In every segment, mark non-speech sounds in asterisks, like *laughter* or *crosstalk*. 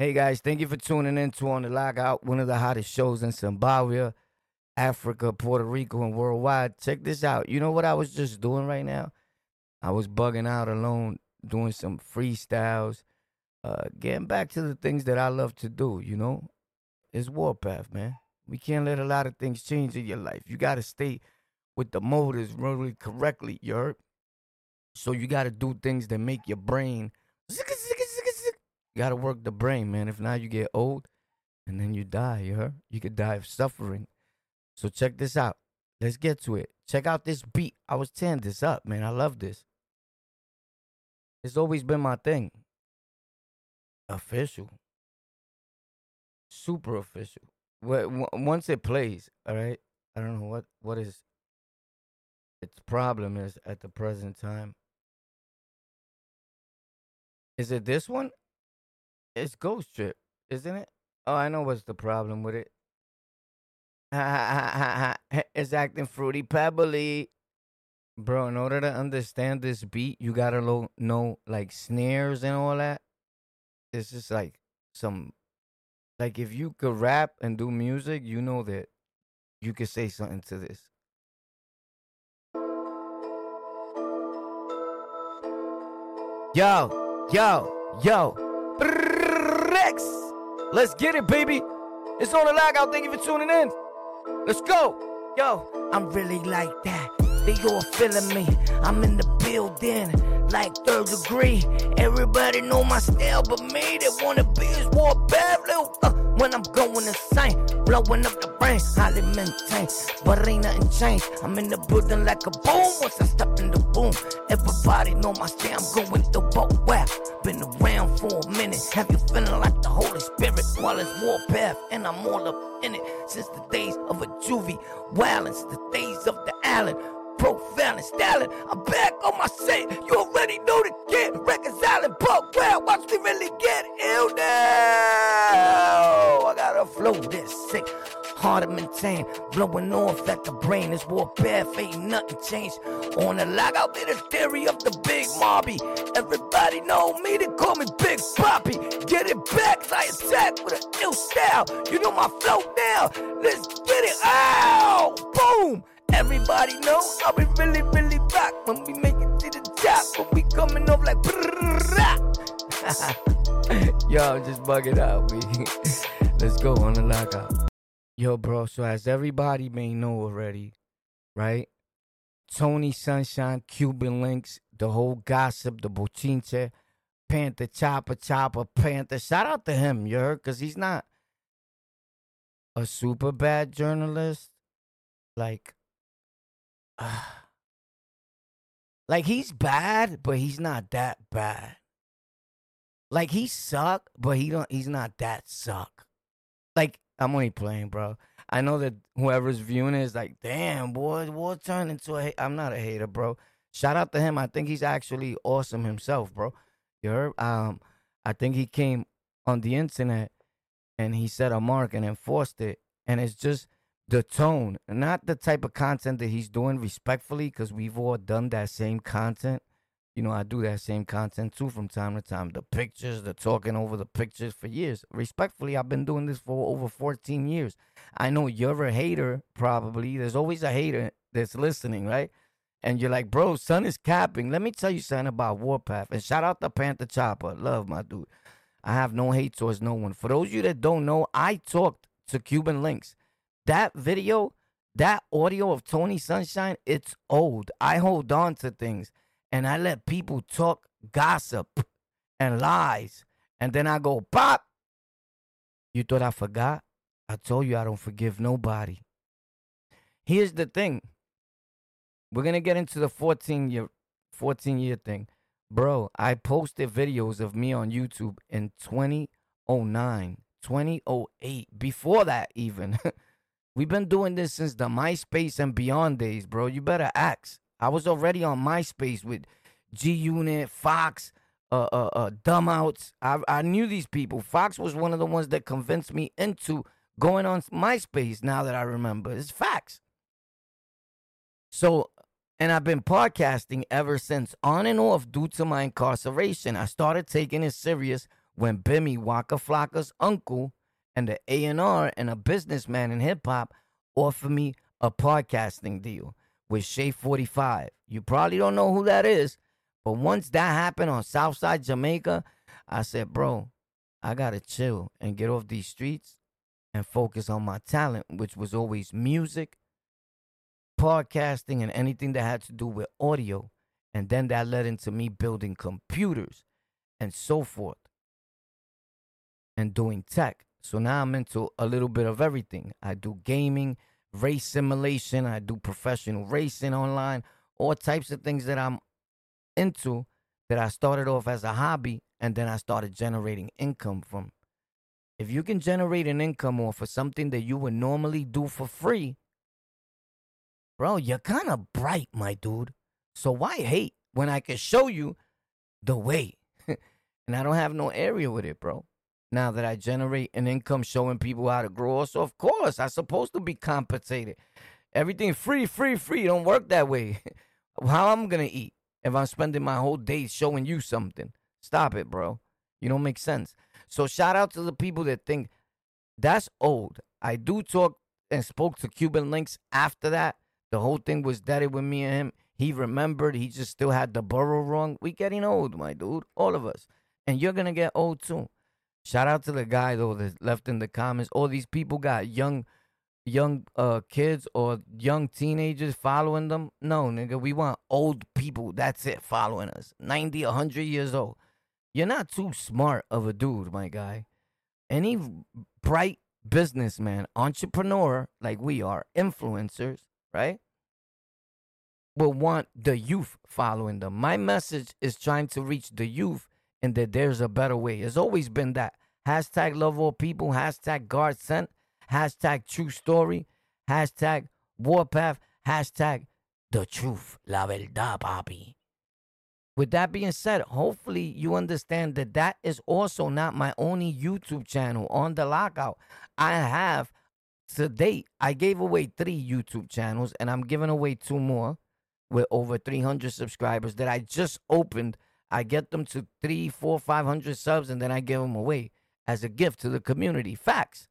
Hey guys, thank you for tuning in to On the Lockout, one of the hottest shows in Zimbabwe, Africa, Puerto Rico, and worldwide. Check this out. You know what I was just doing right now? I was bugging out alone, doing some freestyles, uh, getting back to the things that I love to do, you know? It's Warpath, man. We can't let a lot of things change in your life. You gotta stay with the motives really correctly, you heard? So you gotta do things that make your brain you gotta work the brain, man. If not, you get old and then you die, you heard? You could die of suffering. So check this out. Let's get to it. Check out this beat. I was tearing this up, man. I love this. It's always been my thing. Official. Super official. Once it plays, all right? I don't know what what is its problem is at the present time. Is it this one? It's Ghost Trip, isn't it? Oh, I know what's the problem with it. *laughs* it's acting fruity pebbly. Bro, in order to understand this beat, you gotta lo- know like snares and all that. It's just like some, like if you could rap and do music, you know that you could say something to this. Yo, yo, yo. Let's get it, baby. It's on the Lockout. Thank you for tuning in. Let's go. Yo, I'm really like that. They all feeling me. I'm in the building like third degree. Everybody know my style, but me, they wanna be as war bad little. Uh, when I'm going insane, blowing up the brain, highly maintain, but ain't nothing changed. I'm in the building like a boom. Once I step in the boom, everybody know my style. I'm going through both wow. Been around for a minute. Have you feeling like the Holy Spirit while it's warpath? And I'm all up in it since the days of a juvie. Wildin' the days of the Allen profiling, styling. I'm back on my set. You already know the kid. Reconciling, buck well. Watch me really get ill now. I got a flow this sick. Hard to maintain, blowing off at the brain. This war path ain't nothing changed. On the log, I'll be the theory of the big mobby. Everybody know me, they call me Big Poppy. Get it back, I attack with an ill style. You know my flow now. Let's get it. out. Boom! Everybody know how we really, really rock when we make it to the top. When we coming up like Yo, I'm just bugging out. We let's go on the Lockout. Yo, bro. So as everybody may know already, right? Tony Sunshine, Cuban Links, the whole gossip, the bochinche, Panther Chopper, Chopper, Panther. Shout out to him, you heard? Because he's not a super bad journalist. Like, *sighs* like he's bad, but he's not that bad. Like he suck, but he don't. He's not that suck. Like I'm only playing, bro. I know that whoever's viewing it is like, damn, boy, what turned into a. I'm not a hater, bro. Shout out to him. I think he's actually awesome himself, bro. You heard? Um, I think he came on the internet and he set a mark and enforced it, and it's just the tone, not the type of content that he's doing respectfully, because we've all done that same content. You know, I do that same content too from time to time. The pictures, the talking over the pictures for years. Respectfully, I've been doing this for over 14 years. I know you're a hater, probably. There's always a hater that's listening, right? And you're like, bro, son is capping. Let me tell you something about Warpath. And shout out to Panther Chopper. Love my dude. I have no hate towards no one. For those of you that don't know, I talked to Cuban Links that video, that audio of Tony Sunshine, it's old. I hold on to things and I let people talk gossip and lies. And then I go, Pop, you thought I forgot? I told you I don't forgive nobody. Here's the thing. We're gonna get into the 14 year 14 year thing. Bro, I posted videos of me on YouTube in 2009, 2008, before that even. *laughs* We've been doing this since the MySpace and beyond days, bro. You better ask. I was already on MySpace with G Unit, Fox, uh, uh, uh, Dumb Outs. I, I knew these people. Fox was one of the ones that convinced me into going on MySpace. Now that I remember, it's facts. So, and I've been podcasting ever since, on and off, due to my incarceration. I started taking it serious when Bimmy Waka Flocka's uncle and the A&R and a businessman in hip hop offered me a podcasting deal with Shea 45. You probably don't know who that is, but once that happened on Southside Jamaica, I said, bro, I gotta chill and get off these streets and focus on my talent, which was always music, podcasting, and anything that had to do with audio. And then that led into me building computers and so forth and doing tech. So now I'm into a little bit of everything. I do gaming, race simulation, I do professional racing online, all types of things that I'm into that I started off as a hobby and then I started generating income from. If you can generate an income off of something that you would normally do for free, bro, you're kind of bright, my dude. So why hate when I can show you the way? *laughs* and I don't have no area with it, bro. Now that I generate an income showing people how to grow, so of course I'm supposed to be compensated. Everything free, free, free. Don't work that way. *laughs* how I'm gonna eat if I'm spending my whole day showing you something? Stop it, bro. You don't make sense. So shout out to the people that think that's old. I do talk and spoke to Cuban Links after that. The whole thing was dead with me and him. He remembered. He just still had the borough wrong. We getting old, my dude. All of us. And you're gonna get old too. Shout out to the guy though that left in the comments. All these people got young young uh kids or young teenagers following them. No, nigga, we want old people. That's it following us. 90, 100 years old. You're not too smart of a dude, my guy. Any bright businessman, entrepreneur like we are, influencers, right? Will want the youth following them. My message is trying to reach the youth and that there's a better way. It's always been that. Hashtag love all people, hashtag God sent, hashtag true story, hashtag warpath, hashtag the truth, la verdad, papi. With that being said, hopefully you understand that that is also not my only YouTube channel on the lockout. I have to date, I gave away three YouTube channels and I'm giving away two more with over 300 subscribers that I just opened. I get them to three, four, five hundred subs and then I give them away as a gift to the community. Facts.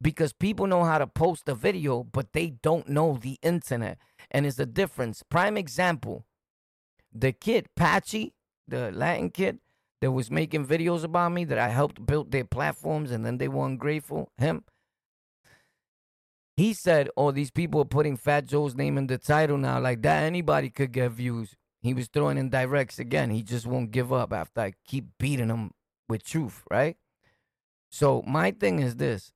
Because people know how to post a video, but they don't know the internet. And it's a difference. Prime example the kid, Patchy, the Latin kid that was making videos about me that I helped build their platforms and then they were ungrateful, him. He said, Oh, these people are putting Fat Joe's name in the title now. Like that, anybody could get views. He was throwing in directs again. He just won't give up after I keep beating him with truth, right? So my thing is this.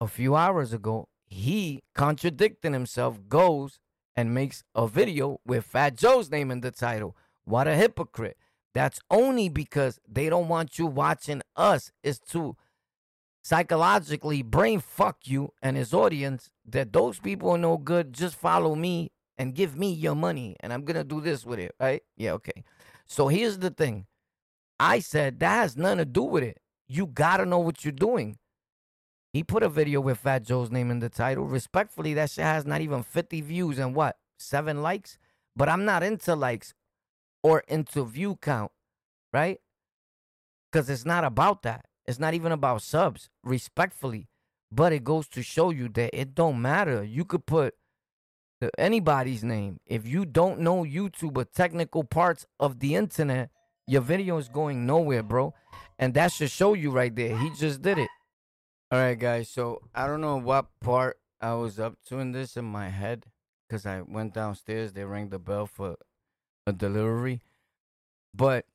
A few hours ago, he contradicting himself goes and makes a video with Fat Joe's name in the title. What a hypocrite. That's only because they don't want you watching us. Is to psychologically brain fuck you and his audience that those people are no good. Just follow me and give me your money. And I'm going to do this with it, right? Yeah, okay. So here's the thing I said that has nothing to do with it. You got to know what you're doing. He put a video with Fat Joe's name in the title. Respectfully, that shit has not even 50 views and what? Seven likes? But I'm not into likes or into view count, right? Because it's not about that. It's not even about subs, respectfully. But it goes to show you that it don't matter. You could put anybody's name. If you don't know YouTube or technical parts of the internet, your video is going nowhere, bro. And that should show you right there. He just did it. All right, guys. So I don't know what part I was up to in this in my head because I went downstairs. They rang the bell for a delivery. But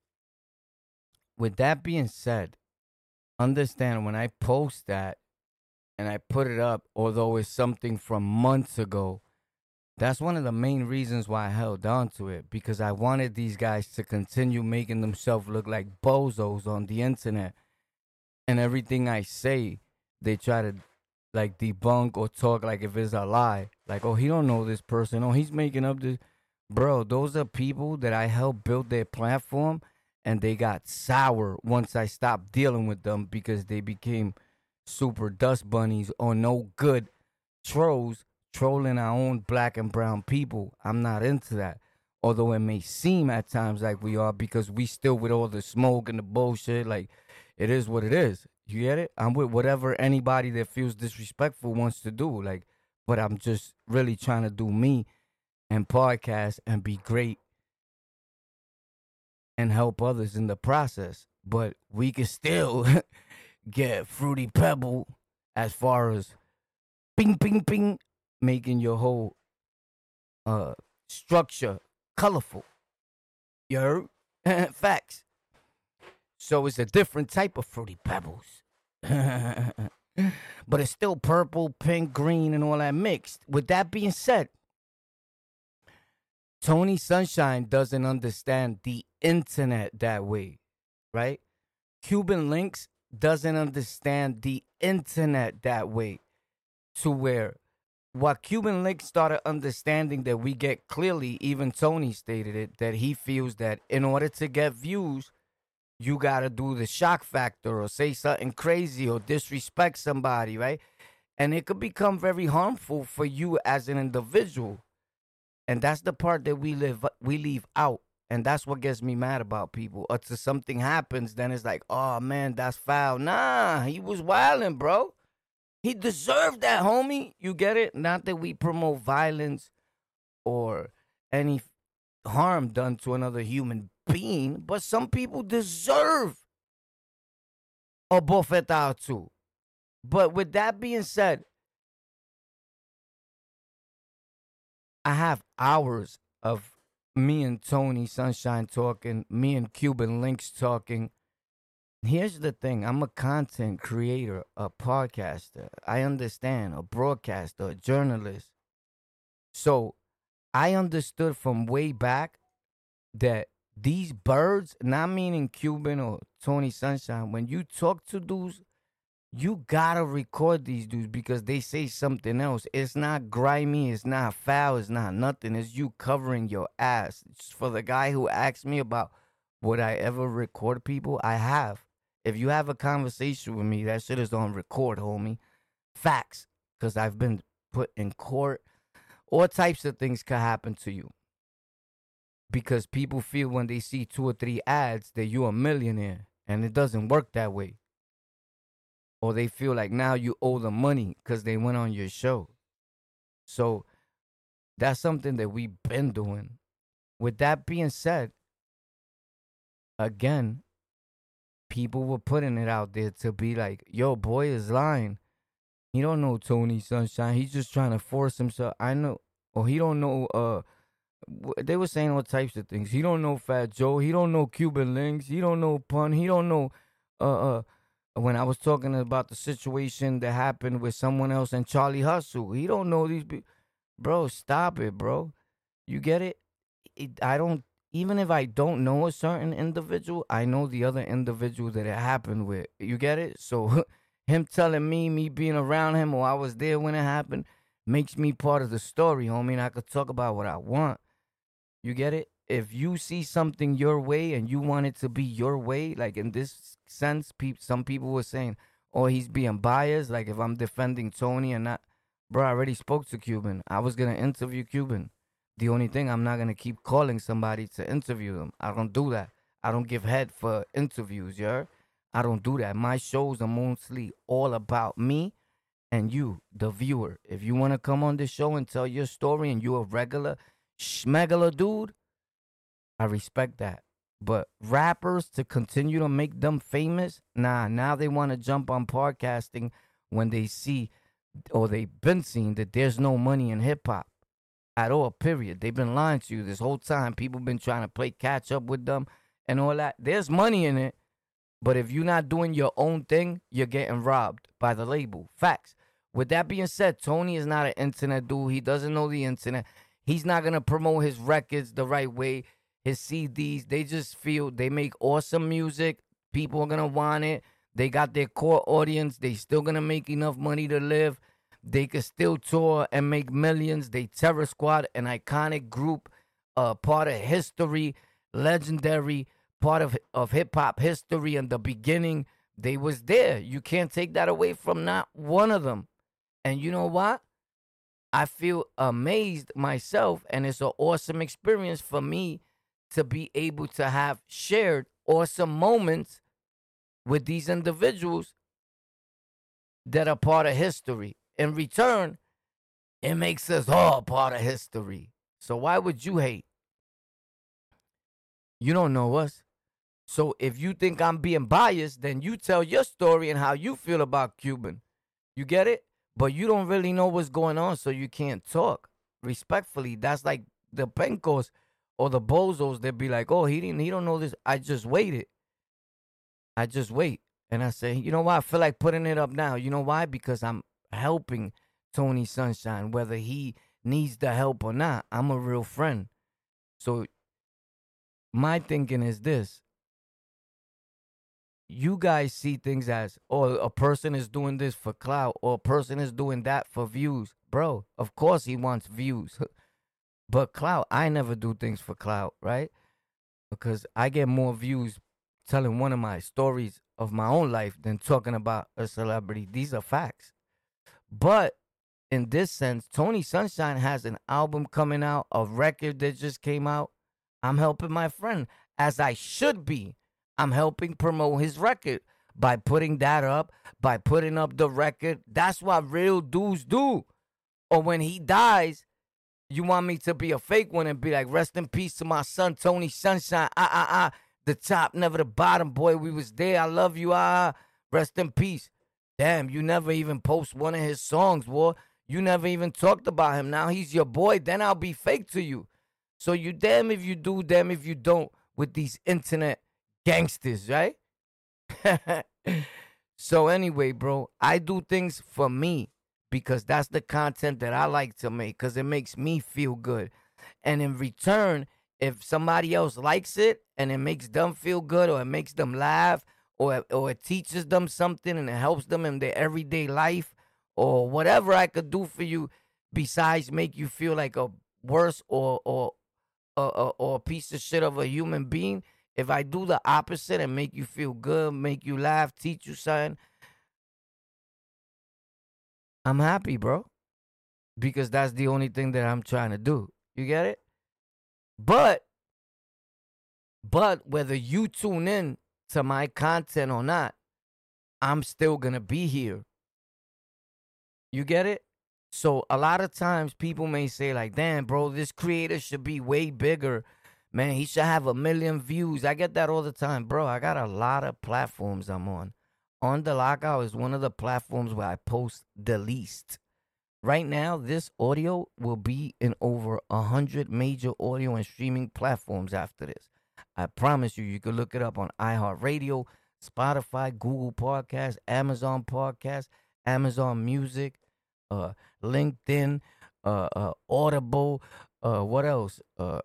with that being said, understand when I post that and I put it up, although it's something from months ago, that's one of the main reasons why I held on to it because I wanted these guys to continue making themselves look like bozos on the internet. And everything I say they try to like debunk or talk like if it's a lie. Like, oh, he don't know this person. Oh, he's making up this. Bro, those are people that I helped build their platform and they got sour once I stopped dealing with them because they became super dust bunnies or no good trolls trolling our own black and brown people. I'm not into that. Although it may seem at times like we are because we still with all the smoke and the bullshit, like it is what it is. You get it? I'm with whatever anybody that feels disrespectful wants to do. Like, but I'm just really trying to do me and podcast and be great and help others in the process. But we can still *laughs* get fruity pebble as far as ping ping ping making your whole uh structure colorful. You heard? *laughs* Facts. So it's a different type of fruity pebbles. *laughs* but it's still purple, pink, green, and all that mixed. With that being said, Tony Sunshine doesn't understand the internet that way, right? Cuban Links doesn't understand the internet that way to where what Cuban Link started understanding that we get clearly, even Tony stated it, that he feels that in order to get views, you gotta do the shock factor or say something crazy or disrespect somebody, right? And it could become very harmful for you as an individual. And that's the part that we live we leave out. And that's what gets me mad about people. Until something happens, then it's like, oh man, that's foul. Nah, he was wilding, bro. He deserved that, homie. You get it? Not that we promote violence or any harm done to another human being, but some people deserve a bofetada too. But with that being said, I have hours of me and Tony Sunshine talking, me and Cuban Links talking, Here's the thing I'm a content creator, a podcaster. I understand, a broadcaster, a journalist. So I understood from way back that these birds, not meaning Cuban or Tony Sunshine, when you talk to dudes, you gotta record these dudes because they say something else. It's not grimy, it's not foul, it's not nothing. It's you covering your ass. It's for the guy who asked me about would I ever record people, I have. If you have a conversation with me, that shit is on record, homie. Facts. Because I've been put in court. All types of things could happen to you. Because people feel when they see two or three ads that you're a millionaire. And it doesn't work that way. Or they feel like now you owe them money because they went on your show. So that's something that we've been doing. With that being said, again, people were putting it out there to be like, yo, boy is lying. He don't know Tony Sunshine. He's just trying to force himself. I know. Or he don't know. Uh, they were saying all types of things. He don't know Fat Joe. He don't know Cuban Links. He don't know Pun. He don't know. Uh, uh, when I was talking about the situation that happened with someone else and Charlie Hustle, he don't know these. Bro, stop it, bro. You get it? it I don't even if I don't know a certain individual, I know the other individual that it happened with. You get it? So *laughs* him telling me, me being around him, or I was there when it happened, makes me part of the story, homie. And I could talk about what I want. You get it? If you see something your way and you want it to be your way, like in this sense, pe- some people were saying, oh, he's being biased. Like if I'm defending Tony and not, bro, I already spoke to Cuban. I was going to interview Cuban. The only thing I'm not gonna keep calling somebody to interview them. I don't do that. I don't give head for interviews, yeah. I don't do that. My shows are mostly all about me and you, the viewer. If you wanna come on this show and tell your story and you're a regular schmegler dude, I respect that. But rappers to continue to make them famous, nah, now they want to jump on podcasting when they see or they've been seeing that there's no money in hip hop at all, period. They've been lying to you this whole time. People been trying to play catch up with them and all that. There's money in it, but if you're not doing your own thing, you're getting robbed by the label. Facts. With that being said, Tony is not an internet dude. He doesn't know the internet. He's not gonna promote his records the right way. His CDs, they just feel they make awesome music. People are gonna want it. They got their core audience. They still gonna make enough money to live. They could still tour and make millions. They Terror Squad, an iconic group, uh, part of history, legendary, part of of hip hop history. In the beginning, they was there. You can't take that away from not one of them. And you know what? I feel amazed myself, and it's an awesome experience for me to be able to have shared awesome moments with these individuals that are part of history. In return, it makes us all part of history. So why would you hate? You don't know us. So if you think I'm being biased, then you tell your story and how you feel about Cuban. You get it? But you don't really know what's going on, so you can't talk. Respectfully, that's like the Pencos or the Bozos. They'd be like, "Oh, he didn't. He don't know this. I just waited. I just wait." And I say, "You know why? I feel like putting it up now. You know why? Because I'm helping Tony Sunshine, whether he needs the help or not. I'm a real friend. So my thinking is this. You guys see things as oh a person is doing this for clout or a person is doing that for views. Bro of course he wants views. *laughs* But clout i never do things for clout right? Because i get more views telling one of my stories of my own life than talking about a celebrity. These are facts but in this sense tony sunshine has an album coming out a record that just came out i'm helping my friend as i should be I'm helping promote his record by putting that up, by putting up the record. That's what real dudes do. Or when he dies, you want me to be a fake one and be like, rest in peace to my son, Tony Sunshine. Ah, ah, ah. The top, never the bottom, boy. We was there. I love you. Ah, ah. rest in peace. Damn, you never even post one of his songs, boy. You never even talked about him. Now he's your boy. Then I'll be fake to you. So you damn if you do, damn if you don't with these internet gangsters, right? *laughs* so anyway, bro, I do things for me because that's the content that I like to make because it makes me feel good. And in return, if somebody else likes it and it makes them feel good or it makes them laugh or or it teaches them something and it helps them in their everyday life or whatever I could do for you besides make you feel like a worse or or or, or a piece of shit of a human being, if I do the opposite and make you feel good, make you laugh, teach you something, I'm happy, bro. Because that's the only thing that I'm trying to do. You get it? But but whether you tune in to my content or not, I'm still going to be here. You get it? So a lot of times people may say like, "Damn, bro, this creator should be way bigger Man, he should have a million views. I get that all the time, bro. I got a lot of platforms I'm on. On the lockout is one of the platforms where I post the least. Right now, this audio will be in over a hundred major audio and streaming platforms after this. I promise you, you can look it up on iHeartRadio, Spotify, Google Podcast, Amazon Podcast, Amazon Music, uh, LinkedIn, uh, uh, Audible, uh, what else? Uh,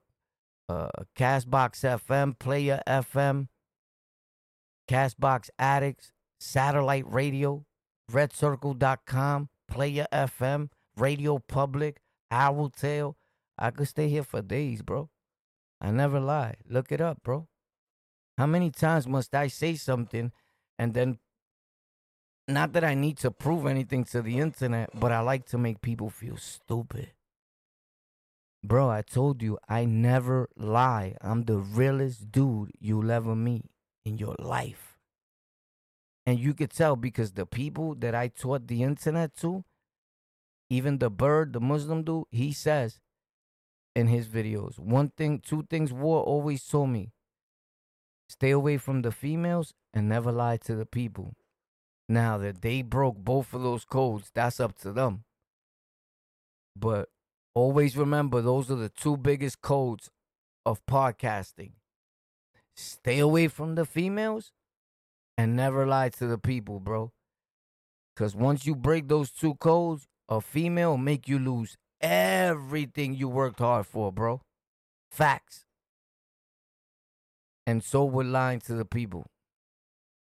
uh, Castbox FM, Player FM, Castbox Addicts, Satellite Radio, RedCircle.com, Player FM, Radio Public, Owltail. I could stay here for days, bro. I never lie. Look it up, bro. How many times must I say something and then not that I need to prove anything to the internet, but I like to make people feel stupid. Bro, I told you I never lie. I'm the realest dude you'll ever meet in your life. And you could tell because the people that I taught the internet to, even the bird, the Muslim dude, he says in his videos, one thing, two things war always told me. Stay away from the females and never lie to the people. Now that they broke both of those codes, that's up to them. But Always remember those are the two biggest codes of podcasting. Stay away from the females and never lie to the people, bro. Cause once you break those two codes, a female make you lose everything you worked hard for, bro. Facts. And so we're lying to the people.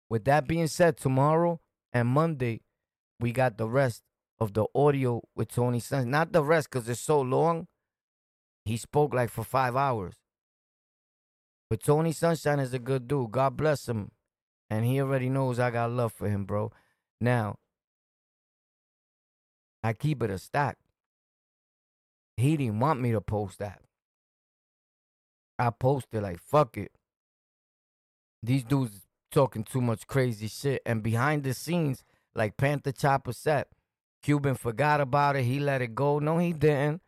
With that being said, tomorrow and Monday, we got the rest of the audio with Tony Sunshine. Not the rest because it's so long. He spoke like for five hours. But Tony Sunshine is a good dude. God bless him. And he already knows I got love for him, bro. Now, I keep it a stack. He didn't want me to post that. I posted like, fuck it. These dudes talking too much crazy shit. And behind the scenes, like Panther Chopper said, Cuban forgot about it. He let it go. No, he didn't.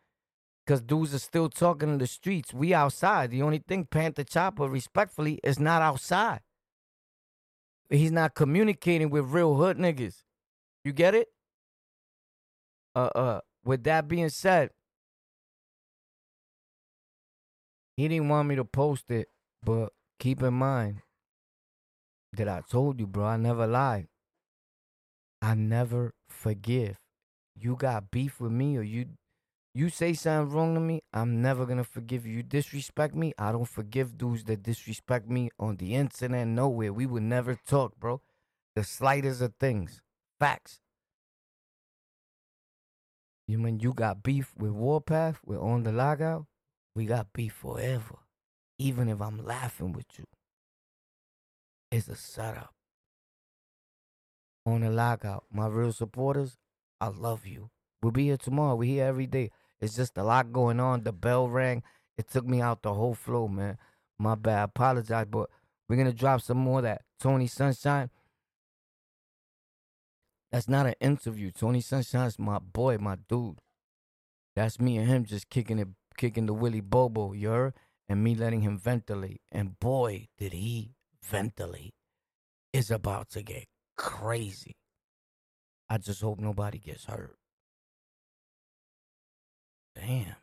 Because dudes are still talking in the streets. We outside. The only thing Panther Chopper, respectfully, is not outside. He's not communicating with real hood niggas. You get it? Uh uh. With that being said, he didn't want me to post it, but keep in mind that I told you, bro, I never lie. I never forgive. You got beef with me or you you say something wrong to me, I'm never gonna forgive you. You disrespect me, I don't forgive dudes that disrespect me on the internet, nowhere. We would never talk, bro. The slightest of things. Facts. You mean you got beef with Warpath, with On the Lockout? We got beef forever. Even if I'm laughing with you. It's a setup. On the lockout, My real supporters, I love you. We'll be here tomorrow. We're here every day. It's just a lot going on. The bell rang. It took me out the whole flow, man. My bad. I apologize, but we're gonna drop some more that Tony Sunshine. That's not an interview. Tony Sunshine's my boy, my dude. That's me and him just kicking it, kicking the Willy Bobo, you? And me letting him ventilate. And boy, did he ventilate. It's about to get crazy. I just hope nobody gets hurt. Damn.